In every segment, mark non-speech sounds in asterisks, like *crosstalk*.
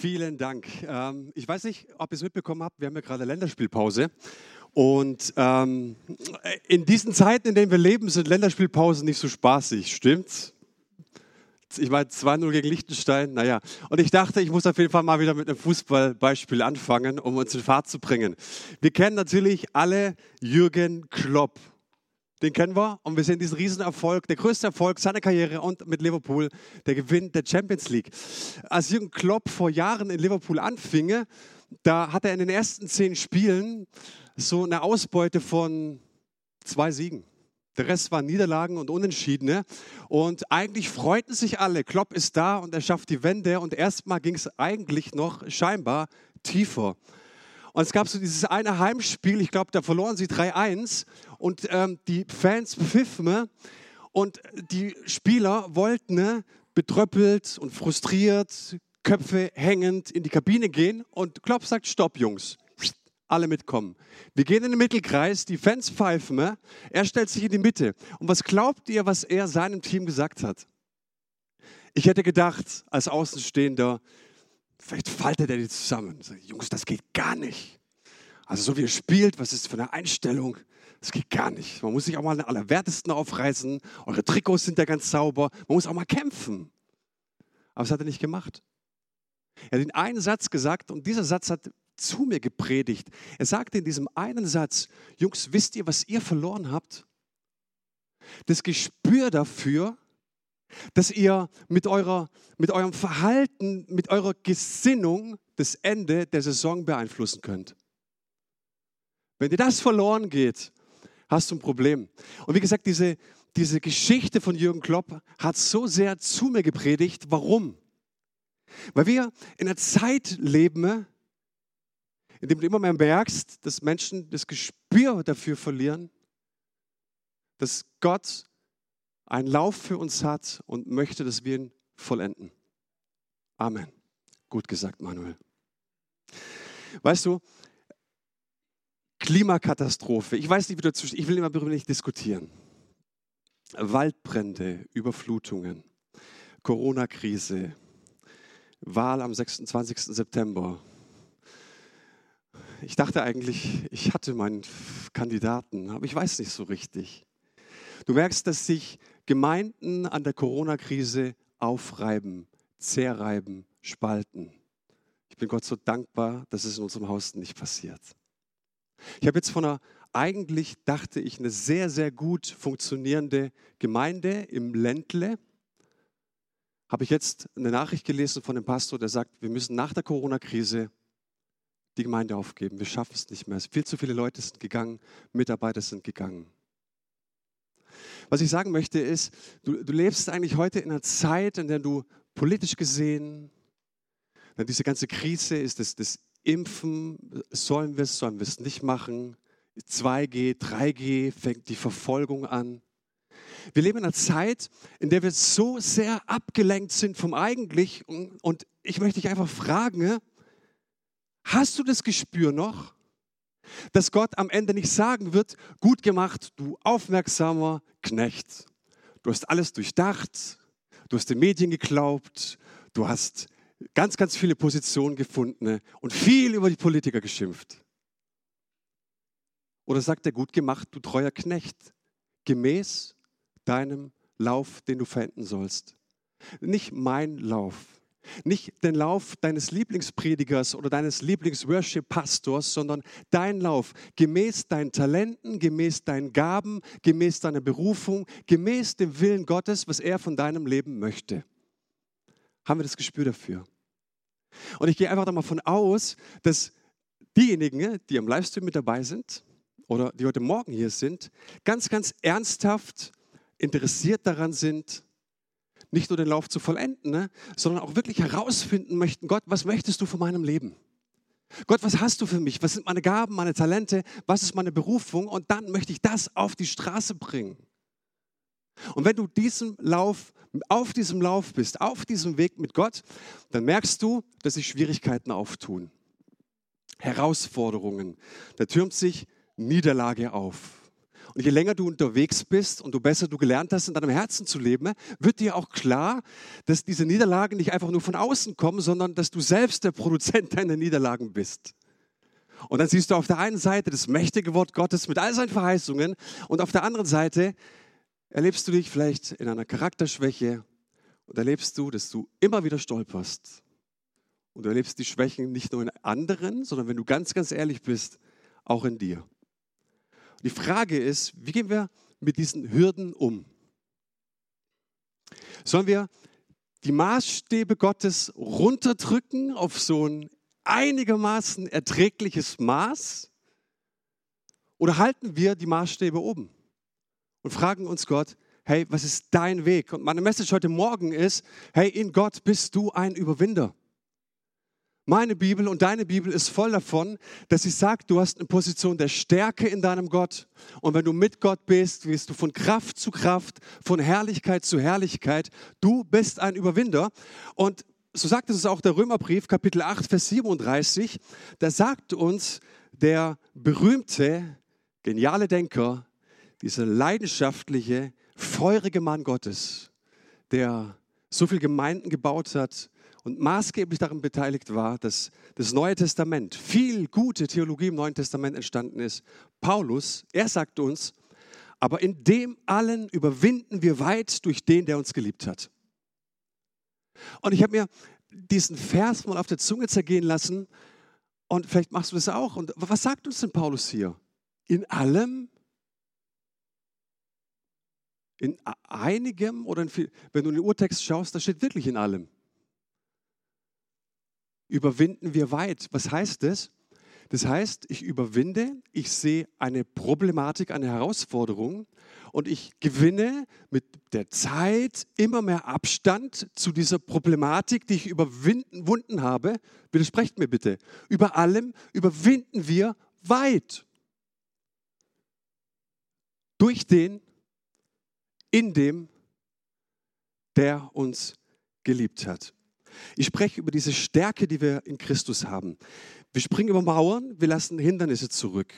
Vielen Dank. Ähm, ich weiß nicht, ob ihr es mitbekommen habt, wir haben ja gerade Länderspielpause. Und ähm, in diesen Zeiten, in denen wir leben, sind Länderspielpausen nicht so spaßig, stimmt's? Ich meine, 2-0 gegen Liechtenstein, naja. Und ich dachte, ich muss auf jeden Fall mal wieder mit einem Fußballbeispiel anfangen, um uns in Fahrt zu bringen. Wir kennen natürlich alle Jürgen Klopp. Den kennen wir und wir sehen diesen Riesenerfolg, der größte Erfolg seiner Karriere und mit Liverpool der Gewinn der Champions League. Als Jürgen Klopp vor Jahren in Liverpool anfing, da hatte er in den ersten zehn Spielen so eine Ausbeute von zwei Siegen. Der Rest waren Niederlagen und Unentschiedene. Und eigentlich freuten sich alle. Klopp ist da und er schafft die Wende. Und erstmal ging es eigentlich noch scheinbar tiefer. Und es gab so dieses eine Heimspiel, ich glaube, da verloren sie 3-1 und ähm, die Fans pfiffen ne? und die Spieler wollten ne, betröppelt und frustriert, Köpfe hängend in die Kabine gehen und Klopp sagt, stopp Jungs, alle mitkommen. Wir gehen in den Mittelkreis, die Fans pfeifen, ne? er stellt sich in die Mitte. Und was glaubt ihr, was er seinem Team gesagt hat? Ich hätte gedacht, als Außenstehender, Vielleicht faltet er die zusammen. Jungs, das geht gar nicht. Also so wie er spielt, was ist für eine Einstellung? Das geht gar nicht. Man muss sich auch mal den Allerwertesten aufreißen. Eure Trikots sind ja ganz sauber. Man muss auch mal kämpfen. Aber das hat er nicht gemacht. Er hat den einen Satz gesagt und dieser Satz hat zu mir gepredigt. Er sagte in diesem einen Satz, Jungs, wisst ihr, was ihr verloren habt? Das Gespür dafür, dass ihr mit, eurer, mit eurem Verhalten, mit eurer Gesinnung das Ende der Saison beeinflussen könnt. Wenn dir das verloren geht, hast du ein Problem. Und wie gesagt, diese, diese Geschichte von Jürgen Klopp hat so sehr zu mir gepredigt. Warum? Weil wir in einer Zeit leben, in dem du immer mehr merkst, dass Menschen das Gespür dafür verlieren, dass Gott einen Lauf für uns hat und möchte, dass wir ihn vollenden. Amen. Gut gesagt, Manuel. Weißt du, Klimakatastrophe, ich weiß nicht, wie du dazu, ich will immer darüber nicht diskutieren. Waldbrände, Überflutungen, Corona-Krise, Wahl am 26. September. Ich dachte eigentlich, ich hatte meinen Kandidaten, aber ich weiß nicht so richtig. Du merkst, dass sich Gemeinden an der Corona-Krise aufreiben, zerreiben, spalten. Ich bin Gott so dankbar, dass es in unserem Haus nicht passiert. Ich habe jetzt von einer, eigentlich dachte ich, eine sehr, sehr gut funktionierende Gemeinde im Ländle. Habe ich jetzt eine Nachricht gelesen von dem Pastor, der sagt, wir müssen nach der Corona-Krise die Gemeinde aufgeben. Wir schaffen es nicht mehr. Viel zu viele Leute sind gegangen, Mitarbeiter sind gegangen. Was ich sagen möchte ist, du, du lebst eigentlich heute in einer Zeit, in der du politisch gesehen, diese ganze Krise ist das, das Impfen, sollen wir es, sollen wir es nicht machen, 2G, 3G, fängt die Verfolgung an. Wir leben in einer Zeit, in der wir so sehr abgelenkt sind vom Eigentlich. Und ich möchte dich einfach fragen, hast du das Gespür noch? dass Gott am Ende nicht sagen wird, gut gemacht, du aufmerksamer Knecht. Du hast alles durchdacht, du hast den Medien geglaubt, du hast ganz, ganz viele Positionen gefunden und viel über die Politiker geschimpft. Oder sagt er, gut gemacht, du treuer Knecht, gemäß deinem Lauf, den du verenden sollst. Nicht mein Lauf, nicht den Lauf deines Lieblingspredigers oder deines Lieblingsworship-Pastors, sondern dein Lauf gemäß deinen Talenten, gemäß deinen Gaben, gemäß deiner Berufung, gemäß dem Willen Gottes, was er von deinem Leben möchte. Haben wir das Gespür dafür? Und ich gehe einfach davon aus, dass diejenigen, die am Livestream mit dabei sind oder die heute Morgen hier sind, ganz, ganz ernsthaft interessiert daran sind, nicht nur den Lauf zu vollenden, ne, sondern auch wirklich herausfinden möchten, Gott, was möchtest du von meinem Leben? Gott, was hast du für mich? Was sind meine Gaben, meine Talente? Was ist meine Berufung? Und dann möchte ich das auf die Straße bringen. Und wenn du diesem Lauf, auf diesem Lauf bist, auf diesem Weg mit Gott, dann merkst du, dass sich Schwierigkeiten auftun. Herausforderungen. Da türmt sich Niederlage auf. Und je länger du unterwegs bist und du besser du gelernt hast, in deinem Herzen zu leben, wird dir auch klar, dass diese Niederlagen nicht einfach nur von außen kommen, sondern dass du selbst der Produzent *laughs* deiner Niederlagen bist. Und dann siehst du auf der einen Seite das mächtige Wort Gottes mit all seinen Verheißungen und auf der anderen Seite erlebst du dich vielleicht in einer Charakterschwäche und erlebst du, dass du immer wieder stolperst. Und du erlebst die Schwächen nicht nur in anderen, sondern wenn du ganz, ganz ehrlich bist, auch in dir. Und die Frage ist, wie gehen wir mit diesen Hürden um? Sollen wir die Maßstäbe Gottes runterdrücken auf so ein einigermaßen erträgliches Maß? Oder halten wir die Maßstäbe oben und fragen uns Gott, hey, was ist dein Weg? Und meine Message heute Morgen ist, hey, in Gott bist du ein Überwinder. Meine Bibel und deine Bibel ist voll davon, dass sie sagt, du hast eine Position der Stärke in deinem Gott. Und wenn du mit Gott bist, wirst du von Kraft zu Kraft, von Herrlichkeit zu Herrlichkeit. Du bist ein Überwinder. Und so sagt es auch der Römerbrief, Kapitel 8, Vers 37. Da sagt uns der berühmte, geniale Denker, dieser leidenschaftliche, feurige Mann Gottes, der so viele Gemeinden gebaut hat und maßgeblich daran beteiligt war, dass das Neue Testament, viel gute Theologie im Neuen Testament entstanden ist. Paulus, er sagt uns, aber in dem allen überwinden wir weit durch den, der uns geliebt hat. Und ich habe mir diesen Vers mal auf der Zunge zergehen lassen und vielleicht machst du das auch. Und was sagt uns denn Paulus hier? In allem in einigem oder in viel, wenn du in den Urtext schaust, da steht wirklich in allem. Überwinden wir weit. Was heißt das? Das heißt, ich überwinde, ich sehe eine Problematik, eine Herausforderung und ich gewinne mit der Zeit immer mehr Abstand zu dieser Problematik, die ich überwunden habe. Widersprecht mir bitte. Über allem überwinden wir weit. Durch den, in dem, der uns geliebt hat. Ich spreche über diese Stärke, die wir in Christus haben. Wir springen über Mauern, wir lassen Hindernisse zurück.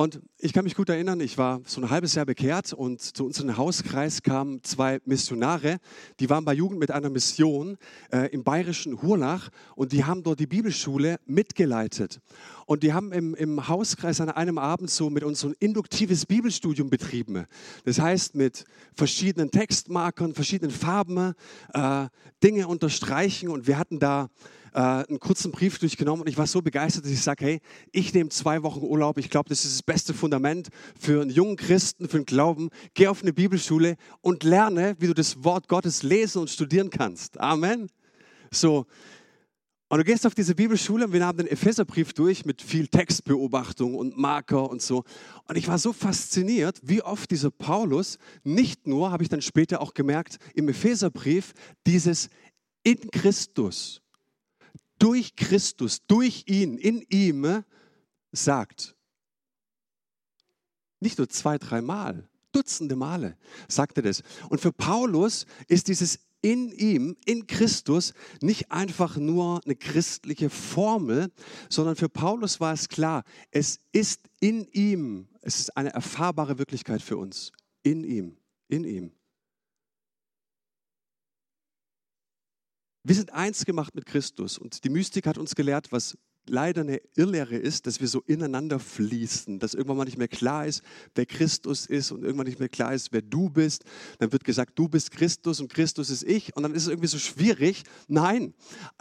Und ich kann mich gut erinnern, ich war so ein halbes Jahr bekehrt und zu unserem Hauskreis kamen zwei Missionare, die waren bei Jugend mit einer Mission äh, im bayerischen Hurlach und die haben dort die Bibelschule mitgeleitet. Und die haben im, im Hauskreis an einem Abend so mit uns so ein induktives Bibelstudium betrieben. Das heißt, mit verschiedenen Textmarkern, verschiedenen Farben äh, Dinge unterstreichen und wir hatten da äh, einen kurzen Brief durchgenommen und ich war so begeistert, dass ich sage, hey, ich nehme zwei Wochen Urlaub. Ich glaube, das ist das beste Fundament für einen jungen Christen, für den Glauben. Geh auf eine Bibelschule und lerne, wie du das Wort Gottes lesen und studieren kannst. Amen. So. Und du gehst auf diese Bibelschule und wir haben den Epheserbrief durch mit viel Textbeobachtung und Marker und so. Und ich war so fasziniert, wie oft dieser Paulus nicht nur, habe ich dann später auch gemerkt, im Epheserbrief dieses in Christus durch Christus, durch ihn, in ihm sagt. Nicht nur zwei, dreimal, Dutzende Male sagt er das. Und für Paulus ist dieses in ihm, in Christus, nicht einfach nur eine christliche Formel, sondern für Paulus war es klar, es ist in ihm, es ist eine erfahrbare Wirklichkeit für uns. In ihm, in ihm. Wir sind eins gemacht mit Christus und die Mystik hat uns gelehrt, was leider eine Irrlehre ist, dass wir so ineinander fließen, dass irgendwann mal nicht mehr klar ist, wer Christus ist und irgendwann nicht mehr klar ist, wer du bist. Dann wird gesagt, du bist Christus und Christus ist ich und dann ist es irgendwie so schwierig. Nein,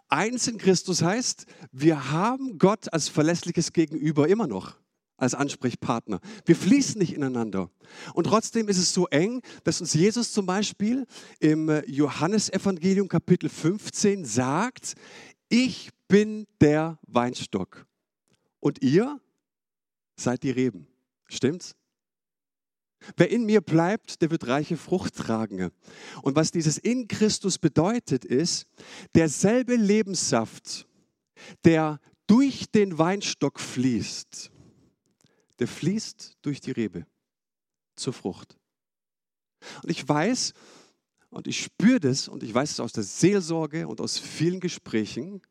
eins in Christus heißt, wir haben Gott als verlässliches Gegenüber immer noch als Ansprechpartner. Wir fließen nicht ineinander. Und trotzdem ist es so eng, dass uns Jesus zum Beispiel im äh, Johannesevangelium Kapitel 15 sagt, ich bin der Weinstock und ihr seid die Reben. Stimmt's? Wer in mir bleibt, der wird reiche Frucht tragen. Und was dieses in Christus bedeutet, ist, derselbe Lebenssaft, der durch den Weinstock fließt, der fließt durch die Rebe zur Frucht. Und ich weiß und ich spüre das und ich weiß es aus der Seelsorge und aus vielen Gesprächen,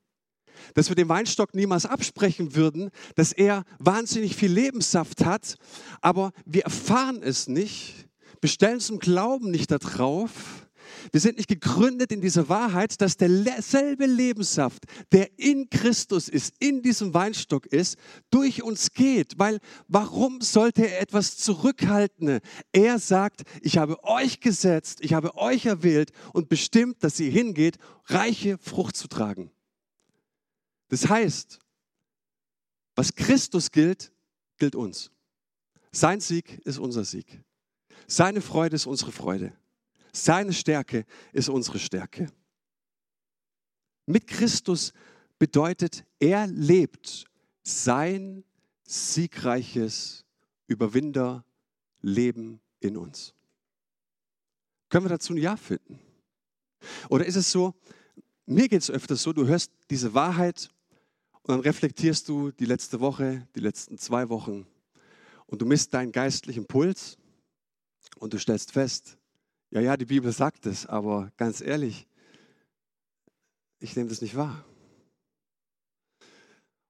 dass wir dem Weinstock niemals absprechen würden, dass er wahnsinnig viel Lebenssaft hat, aber wir erfahren es nicht, bestellen zum Glauben nicht darauf, wir sind nicht gegründet in dieser Wahrheit, dass derselbe Lebenssaft, der in Christus ist, in diesem Weinstock ist, durch uns geht. Weil warum sollte er etwas zurückhalten? Er sagt, ich habe euch gesetzt, ich habe euch erwählt und bestimmt, dass ihr hingeht, reiche Frucht zu tragen. Das heißt, was Christus gilt, gilt uns. Sein Sieg ist unser Sieg. Seine Freude ist unsere Freude. Seine Stärke ist unsere Stärke. Mit Christus bedeutet, er lebt sein siegreiches Überwinderleben in uns. Können wir dazu ein Ja finden? Oder ist es so, mir geht es öfters so, du hörst diese Wahrheit und dann reflektierst du die letzte Woche, die letzten zwei Wochen und du misst deinen geistlichen Puls und du stellst fest, ja, ja, die Bibel sagt es, aber ganz ehrlich, ich nehme das nicht wahr.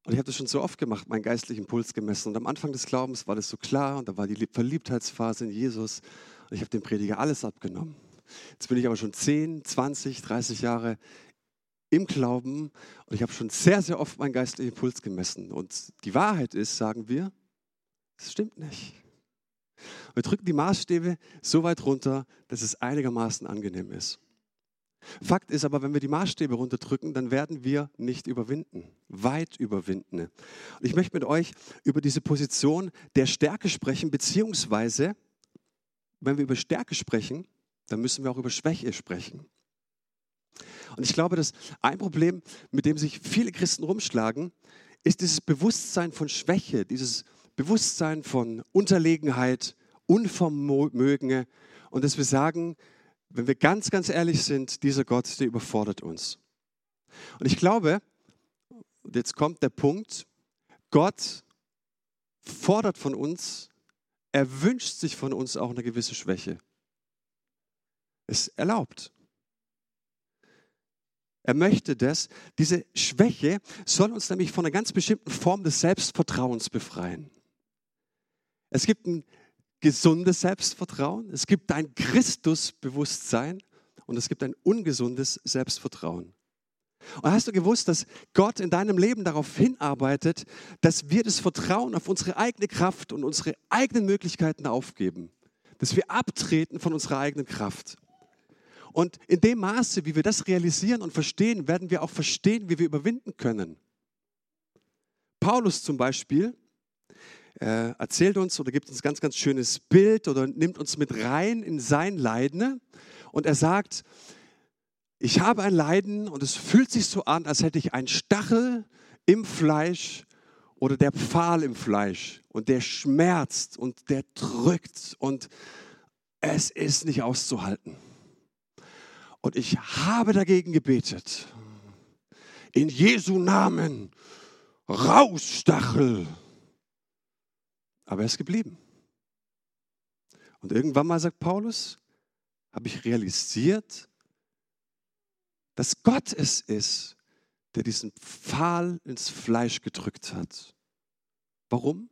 Und ich habe das schon so oft gemacht, meinen geistlichen Puls gemessen. Und am Anfang des Glaubens war das so klar und da war die Verliebtheitsphase in Jesus und ich habe dem Prediger alles abgenommen. Jetzt bin ich aber schon 10, 20, 30 Jahre im Glauben und ich habe schon sehr, sehr oft meinen geistlichen Puls gemessen. Und die Wahrheit ist, sagen wir, es stimmt nicht. Wir drücken die Maßstäbe so weit runter, dass es einigermaßen angenehm ist. Fakt ist aber, wenn wir die Maßstäbe runterdrücken, dann werden wir nicht überwinden, weit überwinden. Und ich möchte mit euch über diese Position der Stärke sprechen, beziehungsweise, wenn wir über Stärke sprechen, dann müssen wir auch über Schwäche sprechen. Und ich glaube, dass ein Problem, mit dem sich viele Christen rumschlagen, ist dieses Bewusstsein von Schwäche, dieses Bewusstsein von Unterlegenheit, Unvermögen und dass wir sagen, wenn wir ganz, ganz ehrlich sind, dieser Gott, der überfordert uns. Und ich glaube, jetzt kommt der Punkt, Gott fordert von uns, er wünscht sich von uns auch eine gewisse Schwäche. Es erlaubt. Er möchte das. Diese Schwäche soll uns nämlich von einer ganz bestimmten Form des Selbstvertrauens befreien. Es gibt ein gesundes Selbstvertrauen, es gibt ein Christusbewusstsein und es gibt ein ungesundes Selbstvertrauen. Und hast du gewusst, dass Gott in deinem Leben darauf hinarbeitet, dass wir das Vertrauen auf unsere eigene Kraft und unsere eigenen Möglichkeiten aufgeben? Dass wir abtreten von unserer eigenen Kraft. Und in dem Maße, wie wir das realisieren und verstehen, werden wir auch verstehen, wie wir überwinden können. Paulus zum Beispiel, äh, erzählt uns oder gibt uns ein ganz, ganz schönes Bild oder nimmt uns mit rein in sein Leiden. Und er sagt, ich habe ein Leiden und es fühlt sich so an, als hätte ich einen Stachel im Fleisch oder der Pfahl im Fleisch und der schmerzt und der drückt und es ist nicht auszuhalten. Und ich habe dagegen gebetet. In Jesu Namen, raus Stachel. Aber er ist geblieben. Und irgendwann mal sagt Paulus, habe ich realisiert, dass Gott es ist, der diesen Pfahl ins Fleisch gedrückt hat. Warum?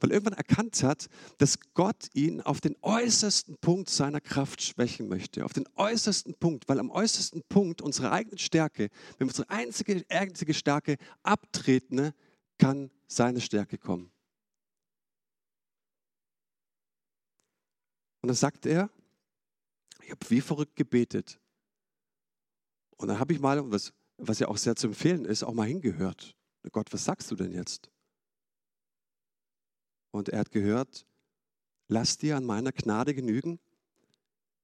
Weil er irgendwann erkannt hat, dass Gott ihn auf den äußersten Punkt seiner Kraft schwächen möchte. Auf den äußersten Punkt, weil am äußersten Punkt unserer eigenen Stärke, wenn wir unsere einzige, einzige Stärke abtreten, kann seine Stärke kommen. Und dann sagt er, ich habe wie verrückt gebetet. Und dann habe ich mal, was, was ja auch sehr zu empfehlen ist, auch mal hingehört. Gott, was sagst du denn jetzt? Und er hat gehört, lass dir an meiner Gnade genügen,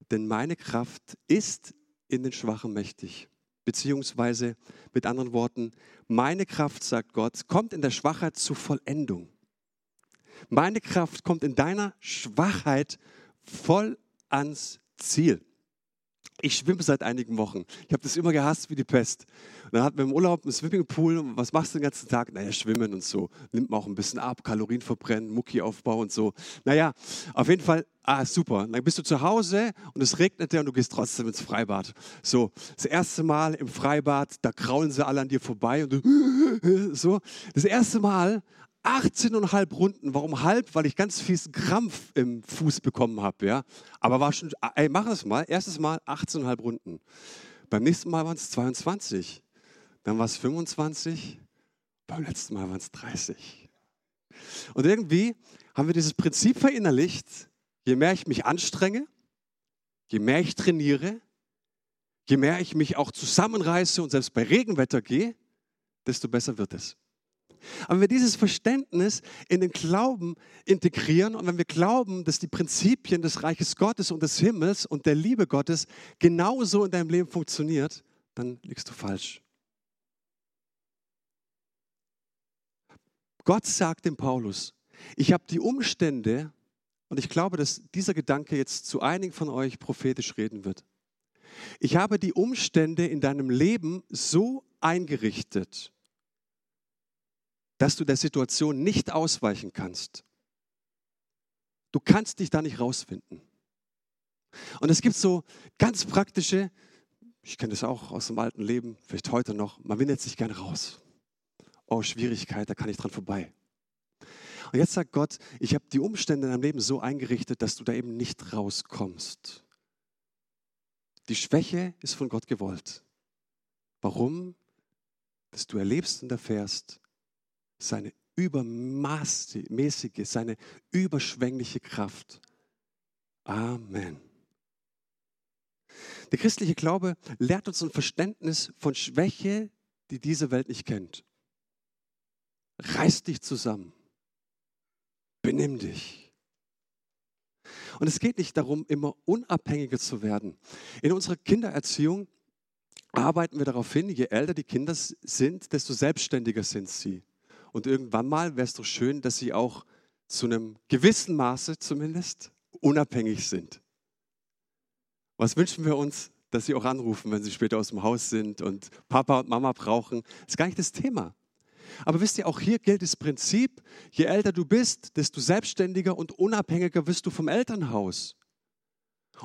denn meine Kraft ist in den Schwachen mächtig. Beziehungsweise mit anderen Worten, meine Kraft, sagt Gott, kommt in der Schwachheit zur Vollendung. Meine Kraft kommt in deiner Schwachheit voll ans Ziel. Ich schwimme seit einigen Wochen. Ich habe das immer gehasst wie die Pest. Und dann hatten wir im Urlaub einen Swimmingpool. Und was machst du den ganzen Tag? Naja, schwimmen und so. Nimmt man auch ein bisschen ab, Kalorien verbrennen, Muckiaufbau und so. Naja, auf jeden Fall, ah, super. Dann bist du zu Hause und es regnete und du gehst trotzdem ins Freibad. So, das erste Mal im Freibad, da kraulen sie alle an dir vorbei und du, *laughs* so. Das erste Mal 18,5 Runden. Warum halb? Weil ich ganz fiesen Krampf im Fuß bekommen habe. Ja? Aber war schon, ey, mach es mal. Erstes Mal 18,5 Runden. Beim nächsten Mal waren es 22. Dann war es 25. Beim letzten Mal waren es 30. Und irgendwie haben wir dieses Prinzip verinnerlicht. Je mehr ich mich anstrenge, je mehr ich trainiere, je mehr ich mich auch zusammenreiße und selbst bei Regenwetter gehe, desto besser wird es. Aber wenn wir dieses Verständnis in den Glauben integrieren und wenn wir glauben, dass die Prinzipien des Reiches Gottes und des Himmels und der Liebe Gottes genauso in deinem Leben funktioniert, dann liegst du falsch. Gott sagt dem Paulus, ich habe die Umstände, und ich glaube, dass dieser Gedanke jetzt zu einigen von euch prophetisch reden wird. Ich habe die Umstände in deinem Leben so eingerichtet, dass du der Situation nicht ausweichen kannst. Du kannst dich da nicht rausfinden. Und es gibt so ganz praktische, ich kenne das auch aus dem alten Leben, vielleicht heute noch, man windet sich gerne raus. Oh, Schwierigkeit, da kann ich dran vorbei. Und jetzt sagt Gott, ich habe die Umstände in deinem Leben so eingerichtet, dass du da eben nicht rauskommst. Die Schwäche ist von Gott gewollt. Warum? Dass du erlebst und erfährst, seine übermäßige, seine überschwängliche Kraft. Amen. Der christliche Glaube lehrt uns ein Verständnis von Schwäche, die diese Welt nicht kennt. Reiß dich zusammen. Benimm dich. Und es geht nicht darum, immer unabhängiger zu werden. In unserer Kindererziehung arbeiten wir darauf hin, je älter die Kinder sind, desto selbstständiger sind sie. Und irgendwann mal wäre es doch schön, dass sie auch zu einem gewissen Maße zumindest unabhängig sind. Was wünschen wir uns, dass sie auch anrufen, wenn sie später aus dem Haus sind und Papa und Mama brauchen? Das ist gar nicht das Thema. Aber wisst ihr, auch hier gilt das Prinzip, je älter du bist, desto selbstständiger und unabhängiger wirst du vom Elternhaus.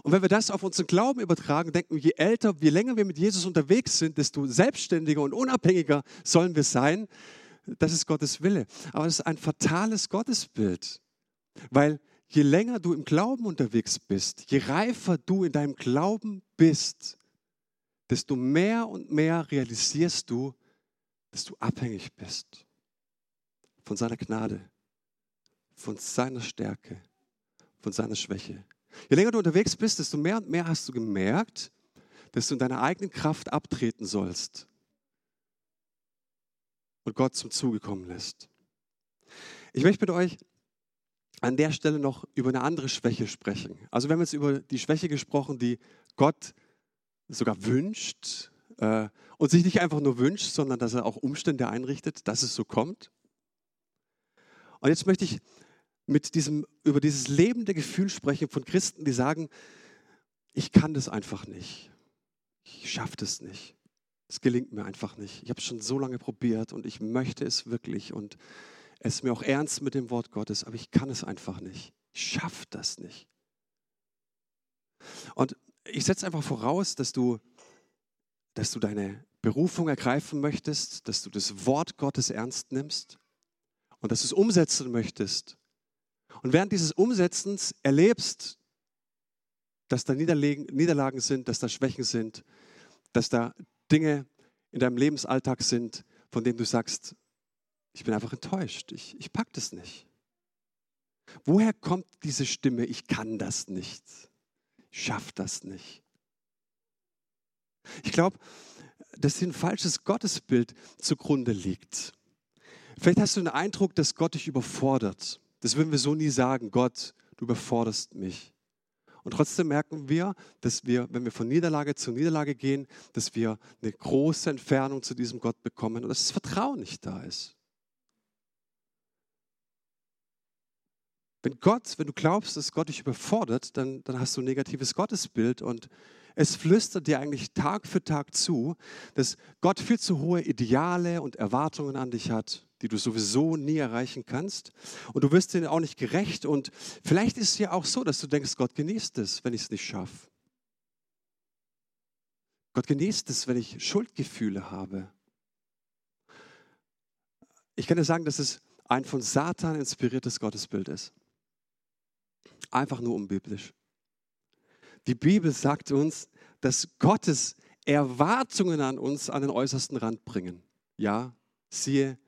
Und wenn wir das auf unseren Glauben übertragen, denken wir, je älter, je länger wir mit Jesus unterwegs sind, desto selbstständiger und unabhängiger sollen wir sein. Das ist Gottes Wille. Aber es ist ein fatales Gottesbild, weil je länger du im Glauben unterwegs bist, je reifer du in deinem Glauben bist, desto mehr und mehr realisierst du, dass du abhängig bist von seiner Gnade, von seiner Stärke, von seiner Schwäche. Je länger du unterwegs bist, desto mehr und mehr hast du gemerkt, dass du in deiner eigenen Kraft abtreten sollst und Gott zum Zuge kommen lässt. Ich möchte mit euch an der Stelle noch über eine andere Schwäche sprechen. Also wir haben jetzt über die Schwäche gesprochen, die Gott sogar wünscht äh, und sich nicht einfach nur wünscht, sondern dass er auch Umstände einrichtet, dass es so kommt. Und jetzt möchte ich mit diesem, über dieses lebende Gefühl sprechen von Christen, die sagen, ich kann das einfach nicht. Ich schaffe das nicht. Es gelingt mir einfach nicht. Ich habe es schon so lange probiert und ich möchte es wirklich und es mir auch ernst mit dem Wort Gottes, aber ich kann es einfach nicht. Ich schaffe das nicht. Und ich setze einfach voraus, dass du, dass du deine Berufung ergreifen möchtest, dass du das Wort Gottes ernst nimmst und dass du es umsetzen möchtest. Und während dieses Umsetzens erlebst, dass da Niederlagen sind, dass da Schwächen sind, dass da Dinge in deinem Lebensalltag sind, von denen du sagst, ich bin einfach enttäuscht, ich, ich pack das nicht. Woher kommt diese Stimme, ich kann das nicht, ich schaff das nicht? Ich glaube, dass hier ein falsches Gottesbild zugrunde liegt. Vielleicht hast du den Eindruck, dass Gott dich überfordert. Das würden wir so nie sagen, Gott, du überforderst mich. Und trotzdem merken wir, dass wir, wenn wir von Niederlage zu Niederlage gehen, dass wir eine große Entfernung zu diesem Gott bekommen und dass das Vertrauen nicht da ist. Wenn Gott, wenn du glaubst, dass Gott dich überfordert, dann, dann hast du ein negatives Gottesbild und es flüstert dir eigentlich Tag für Tag zu, dass Gott viel zu hohe Ideale und Erwartungen an dich hat, die du sowieso nie erreichen kannst. Und du wirst denen auch nicht gerecht. Und vielleicht ist es ja auch so, dass du denkst, Gott genießt es, wenn ich es nicht schaffe. Gott genießt es, wenn ich Schuldgefühle habe. Ich kann dir sagen, dass es ein von Satan inspiriertes Gottesbild ist. Einfach nur unbiblisch. Die Bibel sagt uns, dass Gottes Erwartungen an uns an den äußersten Rand bringen. Ja, siehe,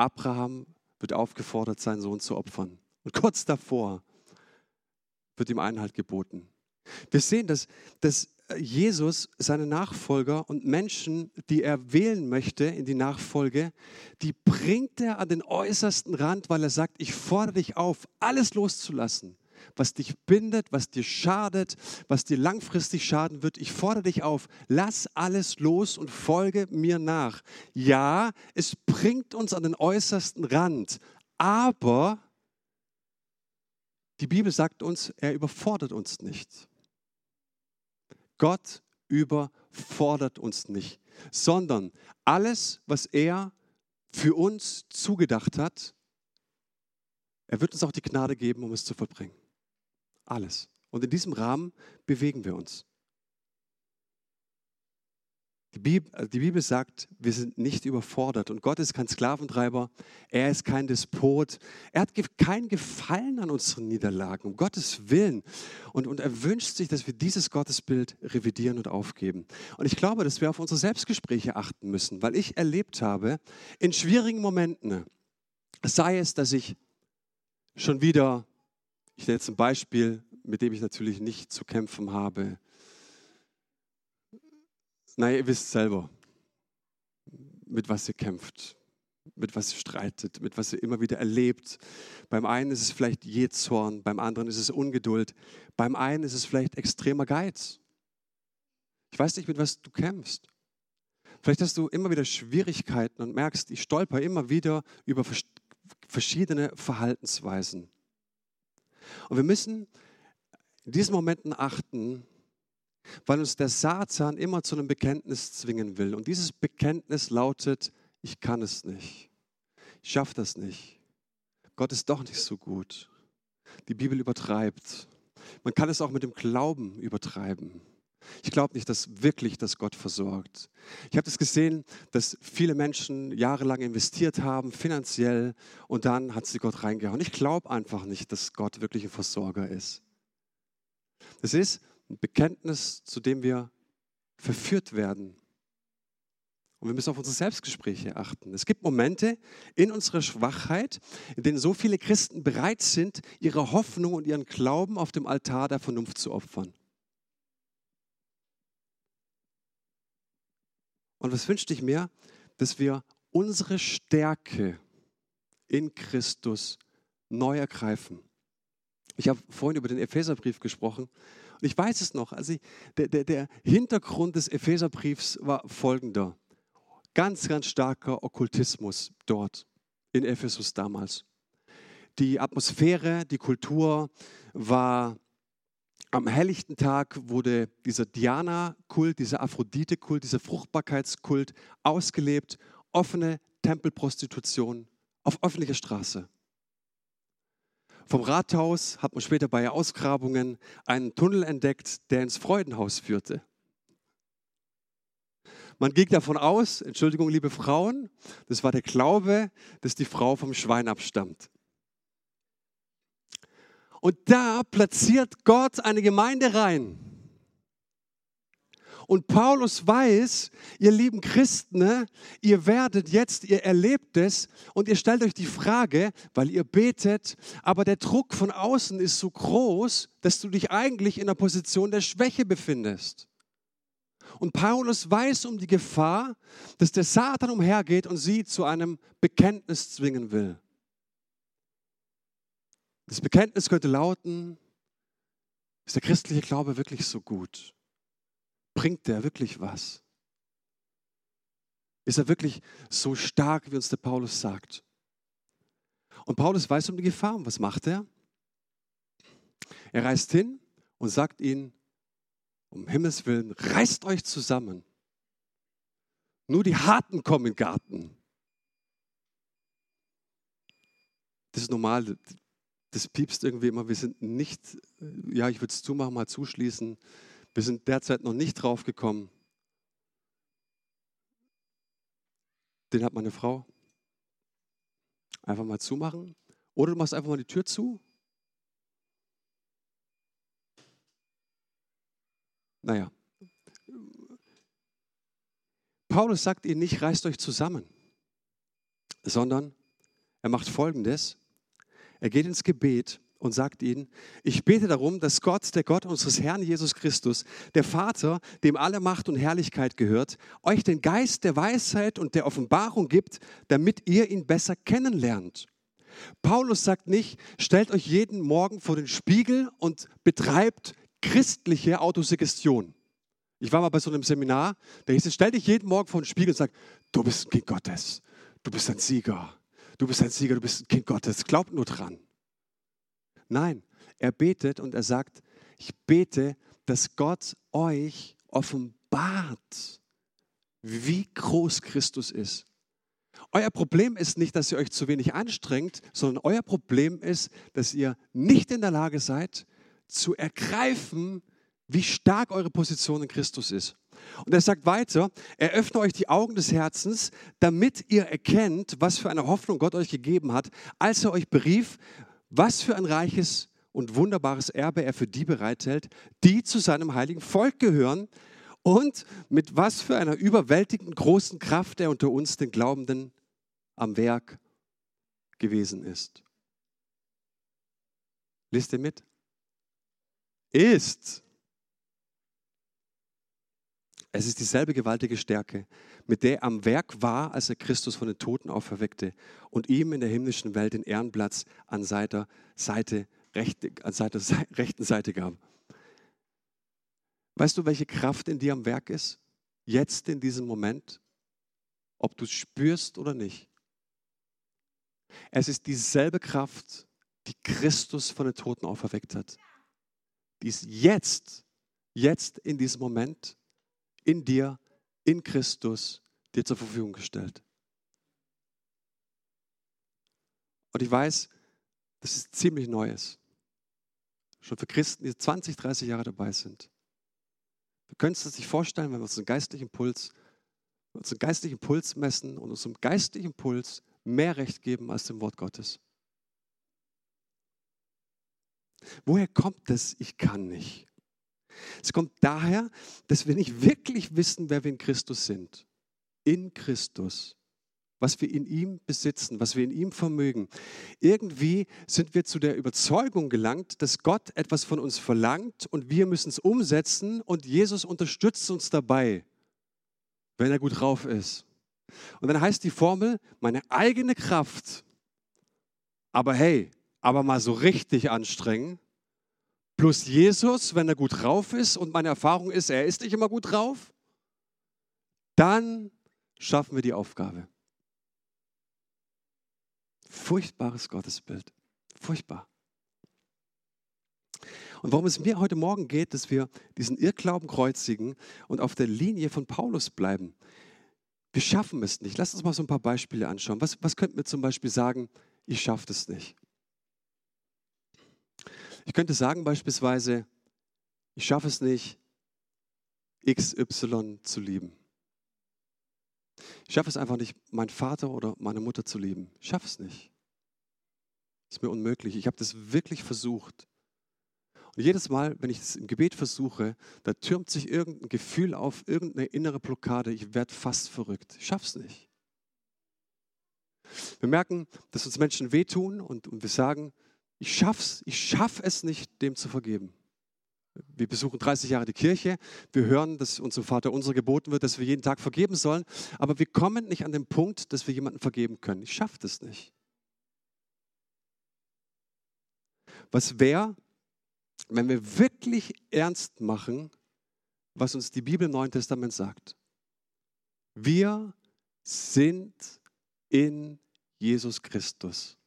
Abraham wird aufgefordert, seinen Sohn zu opfern. Und kurz davor wird ihm Einhalt geboten. Wir sehen, dass, dass Jesus seine Nachfolger und Menschen, die er wählen möchte in die Nachfolge, die bringt er an den äußersten Rand, weil er sagt, ich fordere dich auf, alles loszulassen, was dich bindet, was dir schadet, was dir langfristig schaden wird. Ich fordere dich auf, lass alles los und folge mir nach. Ja, es bringt uns an den äußersten Rand, aber die Bibel sagt uns, er überfordert uns nicht. Gott überfordert uns nicht, sondern alles, was er für uns zugedacht hat, er wird uns auch die Gnade geben, um es zu verbringen. Alles. Und in diesem Rahmen bewegen wir uns. Die Bibel, also die Bibel, sagt, wir sind nicht überfordert und Gott ist kein Sklaventreiber, er ist kein Despot, er hat kein Gefallen an unseren Niederlagen, um Gottes Willen. Und, und er wünscht sich, dass wir dieses Gottesbild revidieren und aufgeben. Und ich glaube, dass wir auf unsere Selbstgespräche achten müssen, weil ich erlebt habe, in schwierigen Momenten, sei es, dass ich schon wieder, ich nenne jetzt ein Beispiel, mit dem ich natürlich nicht zu kämpfen habe, naja, ihr wisst selber, mit was ihr kämpft, mit was ihr streitet, mit was ihr immer wieder erlebt. Beim einen ist es vielleicht Jezorn, beim anderen ist es Ungeduld, beim einen ist es vielleicht extremer Geiz. Ich weiß nicht, mit was du kämpfst. Vielleicht hast du immer wieder Schwierigkeiten und merkst, ich stolper immer wieder über verschiedene Verhaltensweisen. Und wir müssen in diesen Momenten achten, weil uns der Satan immer zu einem Bekenntnis zwingen will. Und dieses Bekenntnis lautet, ich kann es nicht. Ich schaffe das nicht. Gott ist doch nicht so gut. Die Bibel übertreibt. Man kann es auch mit dem Glauben übertreiben. Ich glaube nicht, dass wirklich das Gott versorgt. Ich habe das gesehen, dass viele Menschen jahrelang investiert haben, finanziell, und dann hat sie Gott reingehauen. Ich glaube einfach nicht, dass Gott wirklich ein Versorger ist. Das ist ein Bekenntnis, zu dem wir verführt werden. Und wir müssen auf unsere Selbstgespräche achten. Es gibt Momente in unserer Schwachheit, in denen so viele Christen bereit sind, ihre Hoffnung und ihren Glauben auf dem Altar der Vernunft zu opfern. Und was wünschte ich mir? Dass wir unsere Stärke in Christus neu ergreifen. Ich habe vorhin über den Epheserbrief gesprochen und ich weiß es noch, also ich, der, der, der Hintergrund des Epheserbriefs war folgender. Ganz, ganz starker Okkultismus dort in Ephesus damals. Die Atmosphäre, die Kultur war am helllichten Tag wurde dieser Diana-Kult, dieser Aphrodite-Kult, dieser Fruchtbarkeitskult ausgelebt, offene Tempelprostitution auf öffentlicher Straße. Vom Rathaus hat man später bei Ausgrabungen einen Tunnel entdeckt, der ins Freudenhaus führte. Man ging davon aus, Entschuldigung, liebe Frauen, das war der Glaube, dass die Frau vom Schwein abstammt. Und da platziert Gott eine Gemeinde rein. Und Paulus weiß, ihr lieben Christen, ne, ihr werdet jetzt, ihr erlebt es und ihr stellt euch die Frage, weil ihr betet, aber der Druck von außen ist so groß, dass du dich eigentlich in einer Position der Schwäche befindest. Und Paulus weiß um die Gefahr, dass der Satan umhergeht und sie zu einem Bekenntnis zwingen will. Das Bekenntnis könnte lauten, ist der christliche Glaube wirklich so gut? Bringt der wirklich was? Ist er wirklich so stark, wie uns der Paulus sagt? Und Paulus weiß um die Gefahr. Und was macht er? Er reist hin und sagt ihnen, um Himmels Willen, reißt euch zusammen. Nur die Harten kommen in den Garten. Das ist normal, das piepst irgendwie immer. Wir sind nicht, ja, ich würde es zumachen, mal zuschließen. Wir sind derzeit noch nicht drauf gekommen. Den hat meine Frau. Einfach mal zumachen. Oder du machst einfach mal die Tür zu. Naja. Paulus sagt ihnen nicht, reißt euch zusammen, sondern er macht Folgendes. Er geht ins Gebet und sagt ihnen, ich bete darum, dass Gott, der Gott unseres Herrn Jesus Christus, der Vater, dem alle Macht und Herrlichkeit gehört, euch den Geist der Weisheit und der Offenbarung gibt, damit ihr ihn besser kennenlernt. Paulus sagt nicht, stellt euch jeden Morgen vor den Spiegel und betreibt christliche Autosuggestion. Ich war mal bei so einem Seminar, da hieß es, stell dich jeden Morgen vor den Spiegel und sag, du bist ein Kind Gottes, du bist ein Sieger, du bist ein Sieger, du bist ein Kind Gottes, glaub nur dran. Nein, er betet und er sagt, ich bete, dass Gott euch offenbart, wie groß Christus ist. Euer Problem ist nicht, dass ihr euch zu wenig anstrengt, sondern euer Problem ist, dass ihr nicht in der Lage seid, zu ergreifen, wie stark eure Position in Christus ist. Und er sagt weiter, eröffne euch die Augen des Herzens, damit ihr erkennt, was für eine Hoffnung Gott euch gegeben hat, als er euch berief, was für ein reiches und wunderbares Erbe er für die bereithält, die zu seinem heiligen Volk gehören und mit was für einer überwältigend großen Kraft er unter uns, den Glaubenden, am Werk gewesen ist. Lest ihr mit? Ist. Es ist dieselbe gewaltige Stärke, mit der er am Werk war, als er Christus von den Toten auferweckte und ihm in der himmlischen Welt den Ehrenplatz an seiner Seite, rechte, an seiner *laughs* rechten Seite gab. Weißt du, welche Kraft in dir am Werk ist? Jetzt in diesem Moment? Ob du es spürst oder nicht. Es ist dieselbe Kraft, die Christus von den Toten auferweckt hat. Die ist jetzt, jetzt in diesem Moment in dir, in Christus dir zur Verfügung gestellt. Und ich weiß, das ist ziemlich Neues. Schon für Christen, die 20, 30 Jahre dabei sind. Wir können uns das nicht vorstellen, wenn wir unseren geistlichen Puls, unseren geistlichen Puls messen und unserem geistlichen Puls mehr Recht geben als dem Wort Gottes. Woher kommt es, ich kann nicht? Es kommt daher, dass wir nicht wirklich wissen, wer wir in Christus sind. In Christus. Was wir in ihm besitzen, was wir in ihm vermögen. Irgendwie sind wir zu der Überzeugung gelangt, dass Gott etwas von uns verlangt und wir müssen es umsetzen und Jesus unterstützt uns dabei, wenn er gut drauf ist. Und dann heißt die Formel, meine eigene Kraft, aber hey, aber mal so richtig anstrengen, plus Jesus, wenn er gut drauf ist und meine Erfahrung ist, er ist nicht immer gut drauf, dann schaffen wir die Aufgabe. Furchtbares Gottesbild. Furchtbar. Und warum es mir heute Morgen geht, dass wir diesen Irrglauben kreuzigen und auf der Linie von Paulus bleiben. Wir schaffen es nicht. Lass uns mal so ein paar Beispiele anschauen. Was, was könnten wir zum Beispiel sagen, ich schaffe es nicht? Ich könnte sagen beispielsweise, ich schaffe es nicht, XY zu lieben. Ich schaffe es einfach nicht, meinen Vater oder meine Mutter zu lieben. Ich schaffe es nicht. Ist mir unmöglich. Ich habe das wirklich versucht. Und jedes Mal, wenn ich es im Gebet versuche, da türmt sich irgendein Gefühl auf, irgendeine innere Blockade. Ich werde fast verrückt. Ich schaffe es nicht. Wir merken, dass uns Menschen wehtun und, und wir sagen, ich schaff's, ich schaffe es nicht, dem zu vergeben. Wir besuchen 30 Jahre die Kirche, wir hören, dass unserem Vater unser geboten wird, dass wir jeden Tag vergeben sollen, aber wir kommen nicht an den Punkt, dass wir jemanden vergeben können. Ich schaffe das nicht. Was wäre, wenn wir wirklich ernst machen, was uns die Bibel im Neuen Testament sagt? Wir sind in Jesus Christus.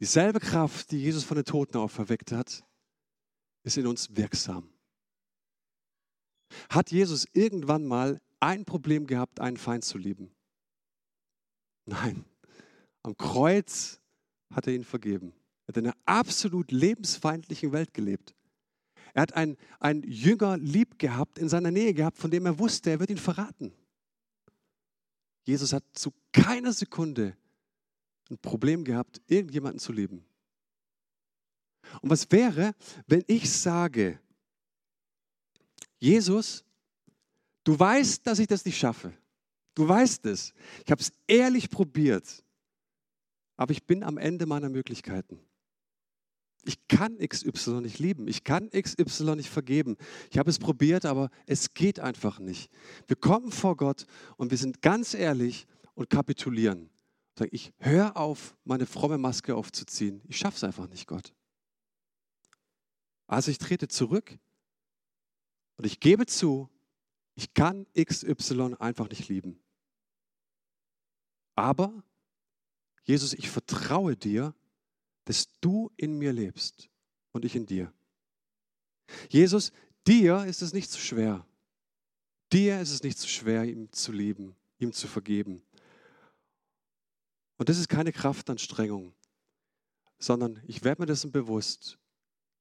Dieselbe Kraft, die Jesus von den Toten auferweckt hat, ist in uns wirksam. Hat Jesus irgendwann mal ein Problem gehabt, einen Feind zu lieben? Nein. Am Kreuz hat er ihn vergeben. Er hat in einer absolut lebensfeindlichen Welt gelebt. Er hat einen, Jünger lieb gehabt, in seiner Nähe gehabt, von dem er wusste, er wird ihn verraten. Jesus hat zu keiner Sekunde ein Problem gehabt, irgendjemanden zu lieben. Und was wäre, wenn ich sage, Jesus, du weißt, dass ich das nicht schaffe. Du weißt es. Ich habe es ehrlich probiert, aber ich bin am Ende meiner Möglichkeiten. Ich kann XY nicht lieben. Ich kann XY nicht vergeben. Ich habe es probiert, aber es geht einfach nicht. Wir kommen vor Gott und wir sind ganz ehrlich und kapitulieren. Sagen, ich höre auf, meine fromme Maske aufzuziehen. Ich schaffe es einfach nicht, Gott. Also ich trete zurück und ich gebe zu, ich kann XY einfach nicht lieben. Aber, Jesus, ich vertraue dir, dass du in mir lebst und ich in dir. Jesus, dir ist es nicht zu schwer. Dir ist es nicht zu schwer, ihm zu lieben, ihm zu vergeben. Und das ist keine Kraftanstrengung, sondern ich werde mir dessen bewusst,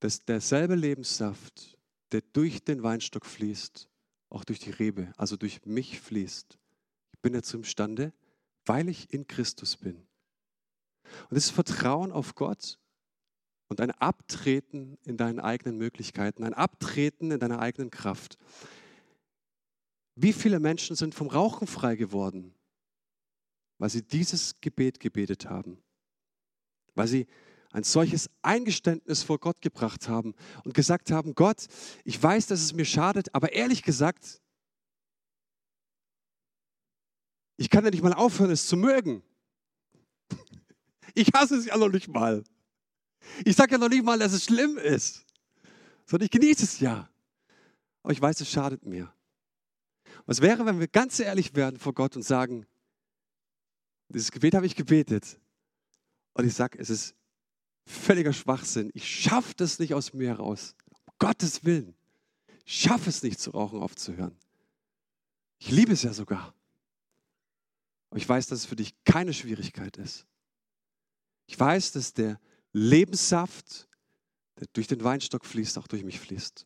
dass derselbe Lebenssaft, der durch den Weinstock fließt, auch durch die Rebe, also durch mich fließt. Ich bin dazu imstande, weil ich in Christus bin. Und das ist Vertrauen auf Gott und ein Abtreten in deinen eigenen Möglichkeiten, ein Abtreten in deiner eigenen Kraft. Wie viele Menschen sind vom Rauchen frei geworden, weil sie dieses Gebet gebetet haben, weil sie ein solches Eingeständnis vor Gott gebracht haben und gesagt haben, Gott, ich weiß, dass es mir schadet, aber ehrlich gesagt, ich kann ja nicht mal aufhören, es zu mögen. Ich hasse es ja noch nicht mal. Ich sage ja noch nicht mal, dass es schlimm ist, sondern ich genieße es ja. Aber ich weiß, es schadet mir. Was wäre, wenn wir ganz ehrlich werden vor Gott und sagen, dieses Gebet habe ich gebetet und ich sage, es ist völliger Schwachsinn. Ich schaffe das nicht aus mir heraus. Um Gottes Willen. Ich schaffe es nicht, zu rauchen aufzuhören. Ich liebe es ja sogar. Aber ich weiß, dass es für dich keine Schwierigkeit ist. Ich weiß, dass der Lebenssaft, der durch den Weinstock fließt, auch durch mich fließt.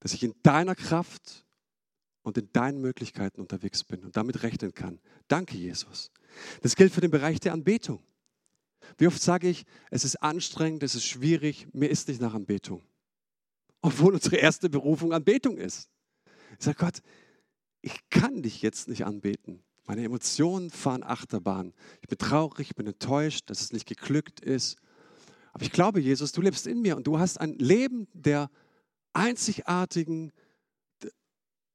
Dass ich in deiner Kraft und in deinen Möglichkeiten unterwegs bin und damit rechnen kann. Danke, Jesus. Das gilt für den Bereich der Anbetung. Wie oft sage ich, es ist anstrengend, es ist schwierig, mir ist nicht nach Anbetung. Obwohl unsere erste Berufung Anbetung ist. Ich sage Gott, ich kann dich jetzt nicht anbeten. Meine Emotionen fahren Achterbahn. Ich bin traurig, ich bin enttäuscht, dass es nicht geglückt ist. Aber ich glaube, Jesus, du lebst in mir und du hast ein Leben der einzigartigen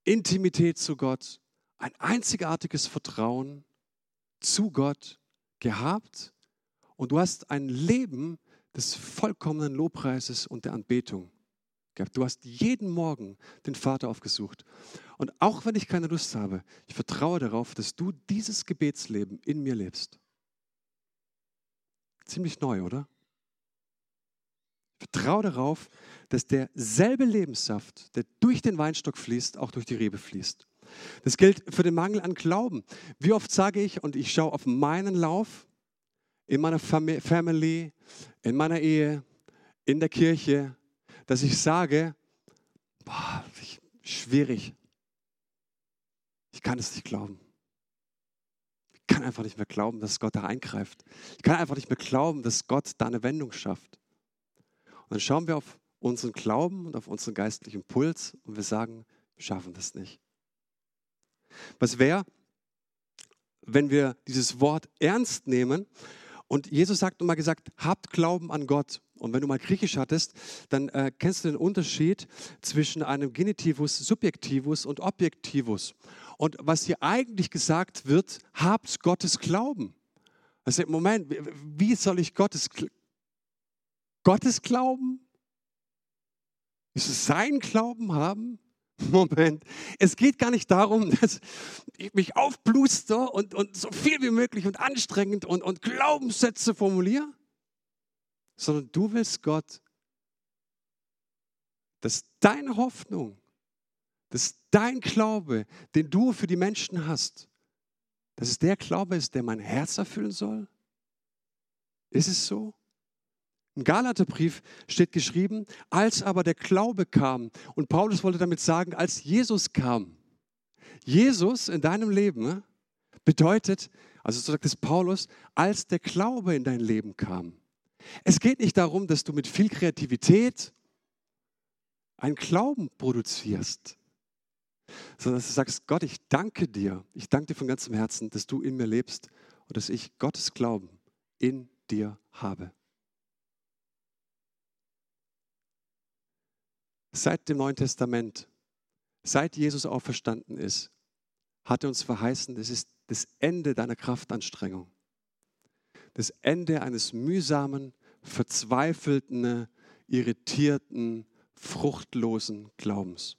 Intimität zu Gott, ein einzigartiges Vertrauen zu Gott gehabt und du hast ein Leben des vollkommenen Lobpreises und der Anbetung gehabt. Du hast jeden Morgen den Vater aufgesucht. Und auch wenn ich keine Lust habe, ich vertraue darauf, dass du dieses Gebetsleben in mir lebst. Ziemlich neu, oder? Ich vertraue darauf, dass derselbe Lebenssaft, der durch den Weinstock fließt, auch durch die Rebe fließt. Das gilt für den Mangel an Glauben. Wie oft sage ich, und ich schaue auf meinen Lauf, in meiner Family, in meiner Ehe, in der Kirche, dass ich sage, boah, schwierig. Ich kann es nicht glauben. Ich kann einfach nicht mehr glauben, dass Gott da eingreift. Ich kann einfach nicht mehr glauben, dass Gott da eine Wendung schafft. Und dann schauen wir auf unseren Glauben und auf unseren geistlichen Puls und wir sagen, wir schaffen das nicht. Was wäre, wenn wir dieses Wort ernst nehmen und Jesus sagt immer gesagt, habt Glauben an Gott. Und wenn du mal Griechisch hattest, dann äh, kennst du den Unterschied zwischen einem Genitivus Subjektivus und Objektivus. Und was hier eigentlich gesagt wird, habt Gottes Glauben. Also Moment, wie soll ich Gottes, Gottes Glauben? Ist es sein Glauben haben? *laughs* Moment, es geht gar nicht darum, *laughs* dass ich mich aufbluster und, und so viel wie möglich und anstrengend und, und Glaubenssätze formuliere, sondern du willst Gott dass deine Hoffnung, dass dein Glaube, den du für die Menschen hast, dass es der Glaube ist, der mein Herz erfüllen soll? Ist es so? Im Galaterbrief steht geschrieben, als aber der Glaube kam, und Paulus wollte damit sagen, als Jesus kam. Jesus in deinem Leben ne, bedeutet, also so sagt es Paulus, als der Glaube in dein Leben kam. Es geht nicht darum, dass du mit viel Kreativität einen Glauben produzierst, sondern dass du sagst, Gott, ich danke dir, ich danke dir von ganzem Herzen, dass du in mir lebst und dass ich Gottes Glauben in dir habe. Seit dem Neuen Testament, seit Jesus auferstanden ist, hat er uns verheißen, das ist das Ende deiner Kraftanstrengung. Das Ende eines mühsamen, verzweifelten, irritierten, fruchtlosen Glaubens.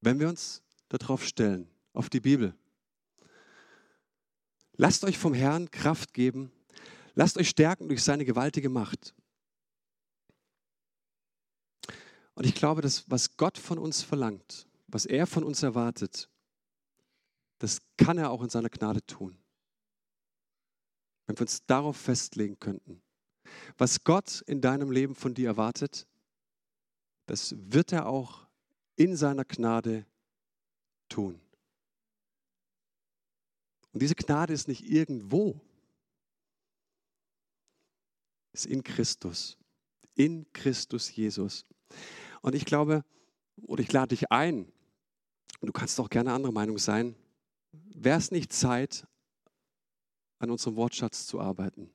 Wenn wir uns darauf stellen, auf die Bibel, lasst euch vom Herrn Kraft geben, lasst euch stärken durch seine gewaltige Macht. Und ich glaube, dass was Gott von uns verlangt, was er von uns erwartet, das kann er auch in seiner Gnade tun. Wenn wir uns darauf festlegen könnten, was Gott in deinem Leben von dir erwartet, das wird er auch in seiner Gnade tun. Und diese Gnade ist nicht irgendwo, ist in Christus, in Christus Jesus. Und ich glaube, oder ich lade dich ein, du kannst auch gerne andere Meinung sein, wäre es nicht Zeit, an unserem Wortschatz zu arbeiten?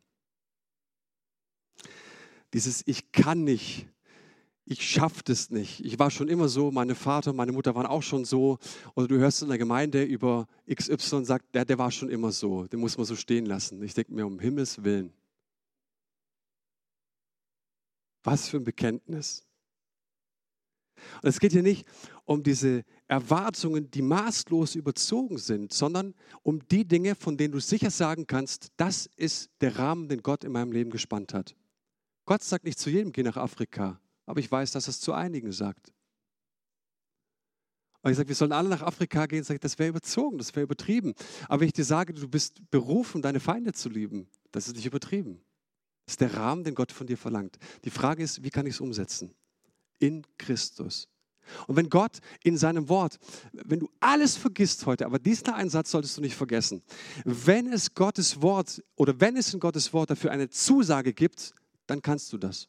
Dieses Ich kann nicht, ich schaffe das nicht. Ich war schon immer so, meine Vater, meine Mutter waren auch schon so. Oder du hörst in der Gemeinde über XY und sagt, der, der war schon immer so, den muss man so stehen lassen. Ich denke mir, um Himmels Willen. Was für ein Bekenntnis. Und es geht hier nicht um diese Erwartungen, die maßlos überzogen sind, sondern um die Dinge, von denen du sicher sagen kannst, das ist der Rahmen, den Gott in meinem Leben gespannt hat. Gott sagt nicht zu jedem, geh nach Afrika, aber ich weiß, dass er es zu einigen sagt. Und ich sage, wir sollen alle nach Afrika gehen, sage ich, das wäre überzogen, das wäre übertrieben. Aber wenn ich dir sage, du bist berufen, deine Feinde zu lieben, das ist nicht übertrieben. Das ist der Rahmen, den Gott von dir verlangt. Die Frage ist, wie kann ich es umsetzen? In Christus. Und wenn Gott in seinem Wort, wenn du alles vergisst heute, aber diesen einen Satz solltest du nicht vergessen, wenn es Gottes Wort oder wenn es in Gottes Wort dafür eine Zusage gibt, dann kannst du das.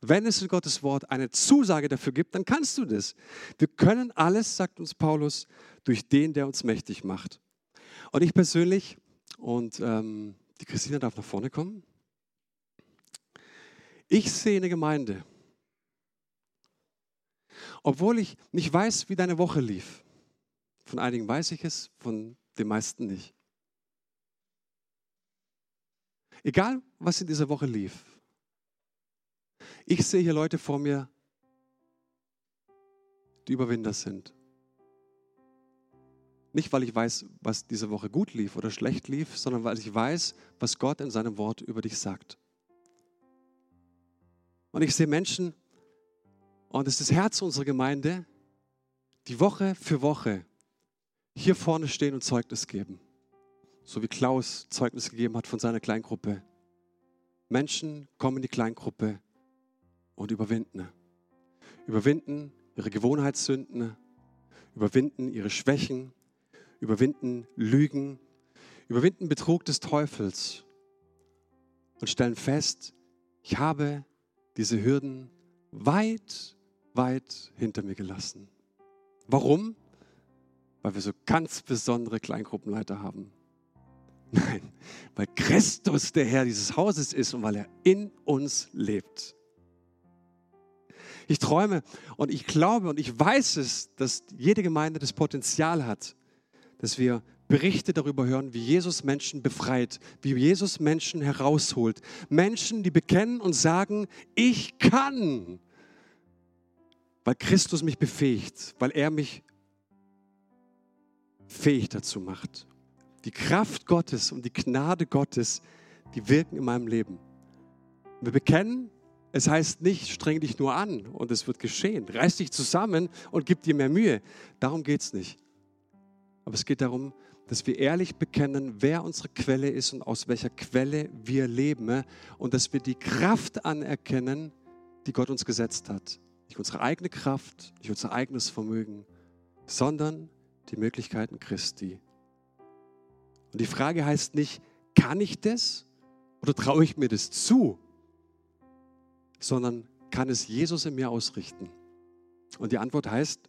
Wenn es in Gottes Wort eine Zusage dafür gibt, dann kannst du das. Wir können alles, sagt uns Paulus, durch den, der uns mächtig macht. Und ich persönlich, und ähm, die Christina darf nach vorne kommen. Ich sehe eine Gemeinde. Obwohl ich nicht weiß, wie deine Woche lief. Von einigen weiß ich es, von den meisten nicht. Egal, was in dieser Woche lief. Ich sehe hier Leute vor mir, die Überwinder sind. Nicht, weil ich weiß, was diese Woche gut lief oder schlecht lief, sondern weil ich weiß, was Gott in seinem Wort über dich sagt. Und ich sehe Menschen, und es ist das Herz unserer Gemeinde, die Woche für Woche hier vorne stehen und Zeugnis geben. So wie Klaus Zeugnis gegeben hat von seiner Kleingruppe. Menschen kommen in die Kleingruppe und überwinden. Überwinden ihre Gewohnheitssünden, überwinden ihre Schwächen, überwinden Lügen, überwinden Betrug des Teufels und stellen fest, ich habe diese Hürden weit, weit hinter mir gelassen. Warum? Weil wir so ganz besondere Kleingruppenleiter haben. Nein, weil Christus der Herr dieses Hauses ist und weil er in uns lebt. Ich träume und ich glaube und ich weiß es, dass jede Gemeinde das Potenzial hat, dass wir Berichte darüber hören, wie Jesus Menschen befreit, wie Jesus Menschen herausholt. Menschen, die bekennen und sagen, ich kann, weil Christus mich befähigt, weil er mich fähig dazu macht. Die Kraft Gottes und die Gnade Gottes, die wirken in meinem Leben. Wir bekennen Es heißt nicht, streng dich nur an und es wird geschehen. Reiß dich zusammen und gib dir mehr Mühe. Darum geht es nicht. Aber es geht darum, dass wir ehrlich bekennen, wer unsere Quelle ist und aus welcher Quelle wir leben und dass wir die Kraft anerkennen, die Gott uns gesetzt hat. Nicht unsere eigene Kraft, nicht unser eigenes Vermögen, sondern die Möglichkeiten Christi. Und die Frage heißt nicht, kann ich das oder traue ich mir das zu, sondern kann es Jesus in mir ausrichten? Und die Antwort heißt,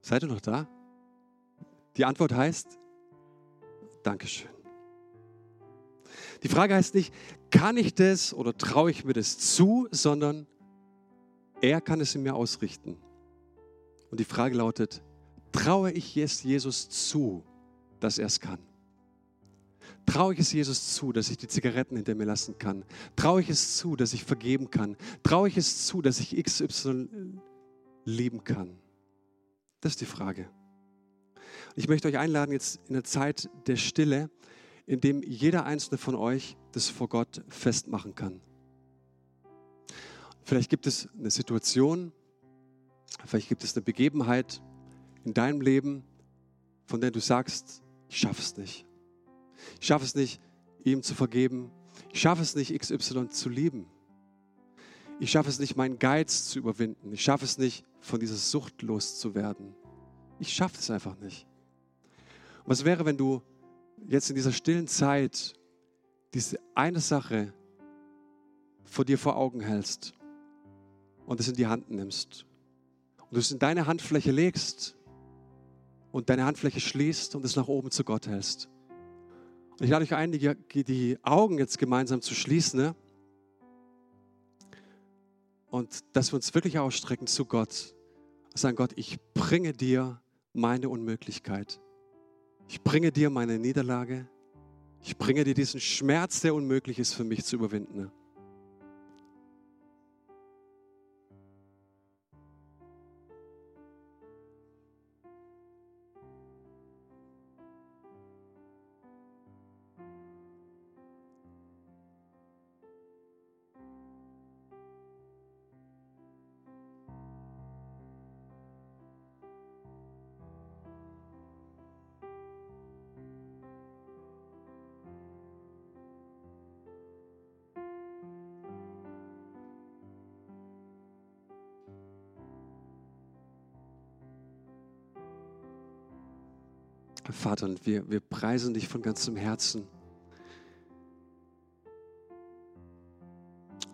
seid ihr noch da? Die Antwort heißt, Dankeschön. Die Frage heißt nicht, kann ich das oder traue ich mir das zu, sondern er kann es in mir ausrichten. Und die Frage lautet, traue ich es Jesus zu, dass er es kann? Traue ich es Jesus zu, dass ich die Zigaretten hinter mir lassen kann? Traue ich es zu, dass ich vergeben kann? Traue ich es zu, dass ich XY lieben kann? Das ist die Frage. Ich möchte euch einladen, jetzt in der Zeit der Stille, in dem jeder einzelne von euch das vor Gott festmachen kann. Vielleicht gibt es eine Situation, vielleicht gibt es eine Begebenheit in deinem Leben, von der du sagst, ich schaffe es nicht. Ich schaffe es nicht, ihm zu vergeben. Ich schaffe es nicht, XY zu lieben. Ich schaffe es nicht, meinen Geiz zu überwinden. Ich schaffe es nicht, von dieser Sucht loszuwerden. Ich schaffe es einfach nicht. Und was wäre, wenn du jetzt in dieser stillen Zeit diese eine Sache vor dir vor Augen hältst und es in die Hand nimmst und du es in deine Handfläche legst und deine Handfläche schließt und es nach oben zu Gott hältst. Und ich lade euch ein, die, die Augen jetzt gemeinsam zu schließen ne? Und dass wir uns wirklich ausstrecken zu Gott und sagen, Gott, ich bringe dir meine Unmöglichkeit. Ich bringe dir meine Niederlage. Ich bringe dir diesen Schmerz, der unmöglich ist für mich zu überwinden. Vater, und wir, wir preisen dich von ganzem Herzen,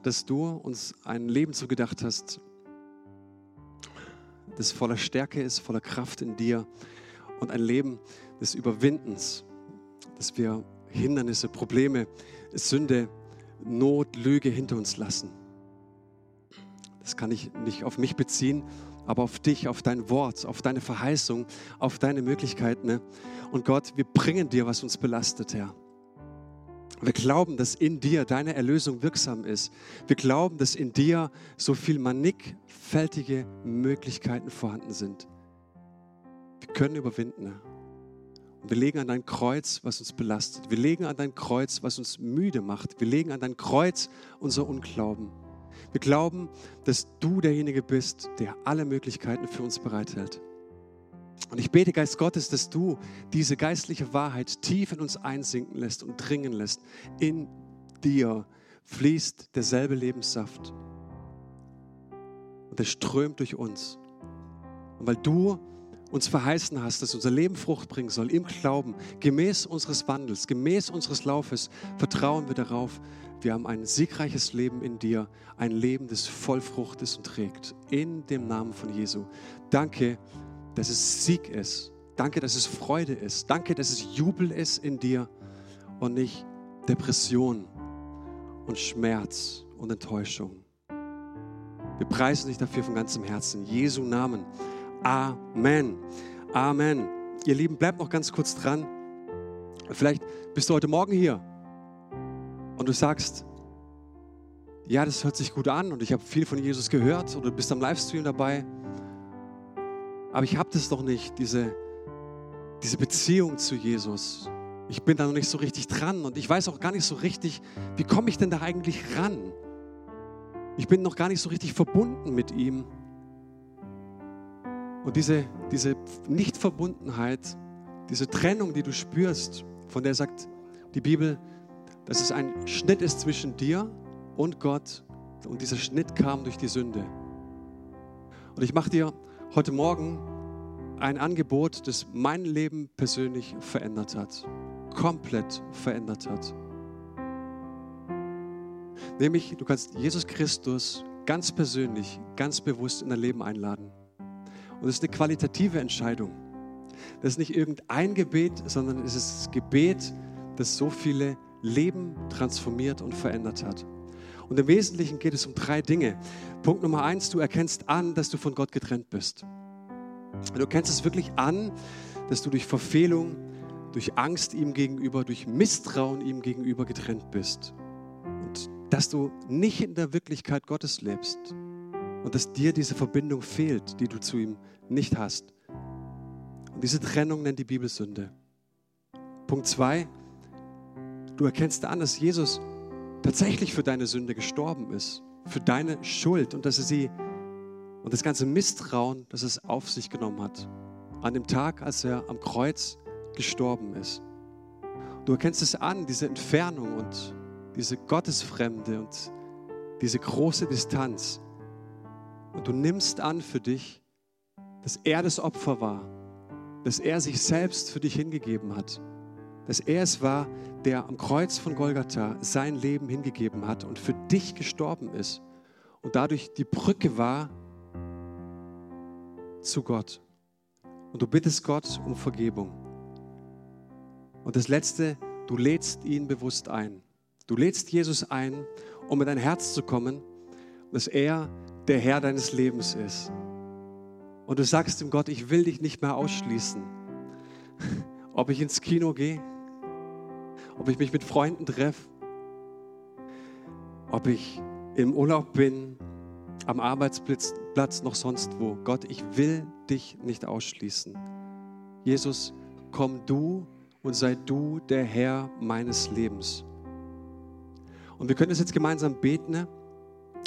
dass du uns ein Leben zugedacht hast, das voller Stärke ist, voller Kraft in dir und ein Leben des Überwindens, dass wir Hindernisse, Probleme, Sünde, Not, Lüge hinter uns lassen. Das kann ich nicht auf mich beziehen, aber auf dich, auf dein Wort, auf deine Verheißung, auf deine Möglichkeiten. Ne? Und Gott, wir bringen dir, was uns belastet, Herr. Wir glauben, dass in dir deine Erlösung wirksam ist. Wir glauben, dass in dir so viel mannigfältige Möglichkeiten vorhanden sind. Wir können überwinden. Und wir legen an dein Kreuz, was uns belastet. Wir legen an dein Kreuz, was uns müde macht. Wir legen an dein Kreuz unser Unglauben. Wir glauben, dass du derjenige bist, der alle Möglichkeiten für uns bereithält. Und ich bete, Geist Gottes, dass du diese geistliche Wahrheit tief in uns einsinken lässt und dringen lässt. In dir fließt derselbe Lebenssaft. Und er strömt durch uns. Und weil du uns verheißen hast, dass unser Leben Frucht bringen soll, im Glauben, gemäß unseres Wandels, gemäß unseres Laufes, vertrauen wir darauf, wir haben ein siegreiches Leben in dir, ein Leben, das voll Frucht ist und trägt. In dem Namen von Jesu. Danke, dass es Sieg ist. Danke, dass es Freude ist. Danke, dass es Jubel ist in dir und nicht Depression und Schmerz und Enttäuschung. Wir preisen dich dafür von ganzem Herzen. Jesu Namen. Amen. Amen. Ihr Lieben, bleibt noch ganz kurz dran. Vielleicht bist du heute Morgen hier und du sagst, ja, das hört sich gut an und ich habe viel von Jesus gehört oder du bist am Livestream dabei, aber ich habe das doch nicht, diese, diese Beziehung zu Jesus. Ich bin da noch nicht so richtig dran und ich weiß auch gar nicht so richtig, wie komme ich denn da eigentlich ran? Ich bin noch gar nicht so richtig verbunden mit ihm. Und diese, diese Nichtverbundenheit, diese Trennung, die du spürst, von der sagt die Bibel, dass es ein Schnitt ist zwischen dir und Gott. Und dieser Schnitt kam durch die Sünde. Und ich mache dir heute Morgen ein Angebot, das mein Leben persönlich verändert hat. Komplett verändert hat. Nämlich, du kannst Jesus Christus ganz persönlich, ganz bewusst in dein Leben einladen. Und es ist eine qualitative Entscheidung. Das ist nicht irgendein Gebet, sondern es ist das Gebet, das so viele Leben transformiert und verändert hat. Und im Wesentlichen geht es um drei Dinge. Punkt Nummer eins, du erkennst an, dass du von Gott getrennt bist. Du erkennst es wirklich an, dass du durch Verfehlung, durch Angst ihm gegenüber, durch Misstrauen ihm gegenüber getrennt bist. Und dass du nicht in der Wirklichkeit Gottes lebst. Und dass dir diese Verbindung fehlt, die du zu ihm nicht hast. Und diese Trennung nennt die Bibel Sünde. Punkt zwei, du erkennst an, dass Jesus tatsächlich für deine Sünde gestorben ist, für deine Schuld und dass er sie und das ganze Misstrauen, das es auf sich genommen hat, an dem Tag, als er am Kreuz gestorben ist. Du erkennst es an, diese Entfernung und diese Gottesfremde und diese große Distanz. Und du nimmst an für dich, dass er das Opfer war, dass er sich selbst für dich hingegeben hat, dass er es war, der am Kreuz von Golgatha sein Leben hingegeben hat und für dich gestorben ist und dadurch die Brücke war zu Gott. Und du bittest Gott um Vergebung. Und das Letzte, du lädst ihn bewusst ein. Du lädst Jesus ein, um in dein Herz zu kommen, dass er der Herr deines Lebens ist. Und du sagst ihm Gott, ich will dich nicht mehr ausschließen. *laughs* Ob ich ins Kino gehe, ob ich mich mit Freunden treffe, ob ich im Urlaub bin, am Arbeitsplatz, noch sonst wo. Gott, ich will dich nicht ausschließen. Jesus, komm du und sei du der Herr meines Lebens. Und wir können das jetzt gemeinsam beten ne?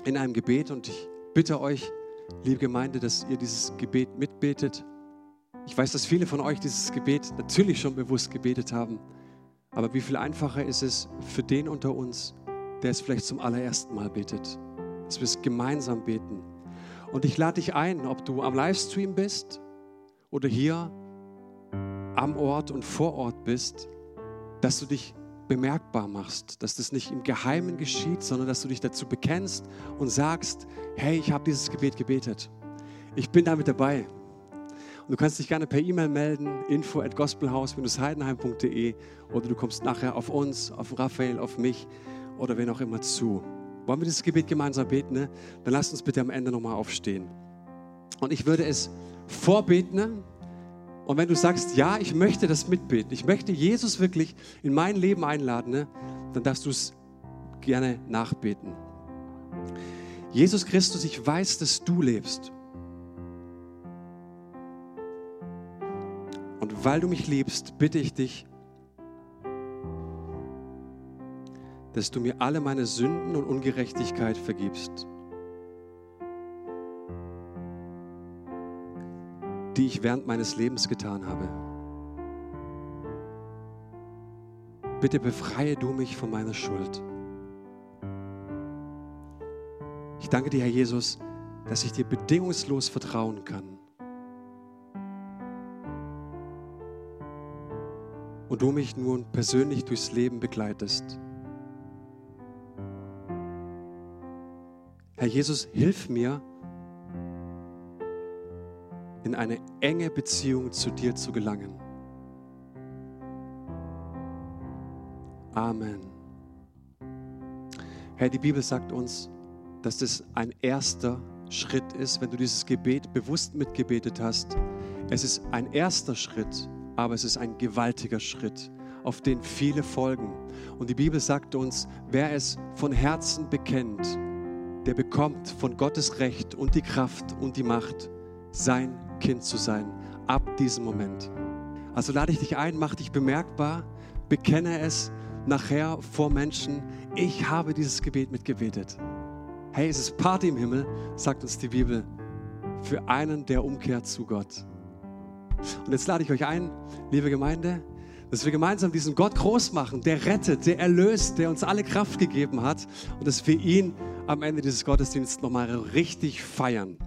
in einem Gebet und ich bitte euch, liebe Gemeinde, dass ihr dieses Gebet mitbetet. Ich weiß, dass viele von euch dieses Gebet natürlich schon bewusst gebetet haben. Aber wie viel einfacher ist es für den unter uns, der es vielleicht zum allerersten Mal betet, dass wir es gemeinsam beten. Und ich lade dich ein, ob du am Livestream bist oder hier am Ort und vor Ort bist, dass du dich bemerkbar machst, dass das nicht im Geheimen geschieht, sondern dass du dich dazu bekennst und sagst, hey, ich habe dieses Gebet gebetet. Ich bin damit dabei. Und du kannst dich gerne per E-Mail melden, info at gospelhaus-heidenheim.de oder du kommst nachher auf uns, auf Raphael, auf mich oder wen auch immer zu. Wollen wir dieses Gebet gemeinsam beten? Ne? Dann lasst uns bitte am Ende nochmal aufstehen. Und ich würde es vorbeten. Und wenn du sagst, ja, ich möchte das mitbeten, ich möchte Jesus wirklich in mein Leben einladen, ne? dann darfst du es gerne nachbeten. Jesus Christus, ich weiß, dass du lebst. Und weil du mich liebst, bitte ich dich, dass du mir alle meine Sünden und Ungerechtigkeit vergibst, die ich während meines Lebens getan habe. Bitte befreie du mich von meiner Schuld. Ich danke dir, Herr Jesus, dass ich dir bedingungslos vertrauen kann. Und du mich nun persönlich durchs Leben begleitest. Herr Jesus, hilf mir, in eine enge Beziehung zu dir zu gelangen. Amen. Herr, die Bibel sagt uns, dass das ein erster Schritt ist, wenn du dieses Gebet bewusst mitgebetet hast. Es ist ein erster Schritt, aber es ist ein gewaltiger Schritt, auf den viele folgen. Und die Bibel sagt uns, wer es von Herzen bekennt, der bekommt von Gottes Recht und die Kraft und die Macht, sein Kind zu sein, ab diesem Moment. Also lade ich dich ein, mach dich bemerkbar, bekenne es nachher vor Menschen, ich habe dieses Gebet mitgebetet. Hey, es ist Party im Himmel, sagt uns die Bibel, für einen, der umkehrt zu Gott. Und jetzt lade ich euch ein, liebe Gemeinde, dass wir gemeinsam diesen Gott groß machen, der rettet, der erlöst, der uns alle Kraft gegeben hat und dass wir ihn am Ende dieses Gottesdienstes nochmal richtig feiern.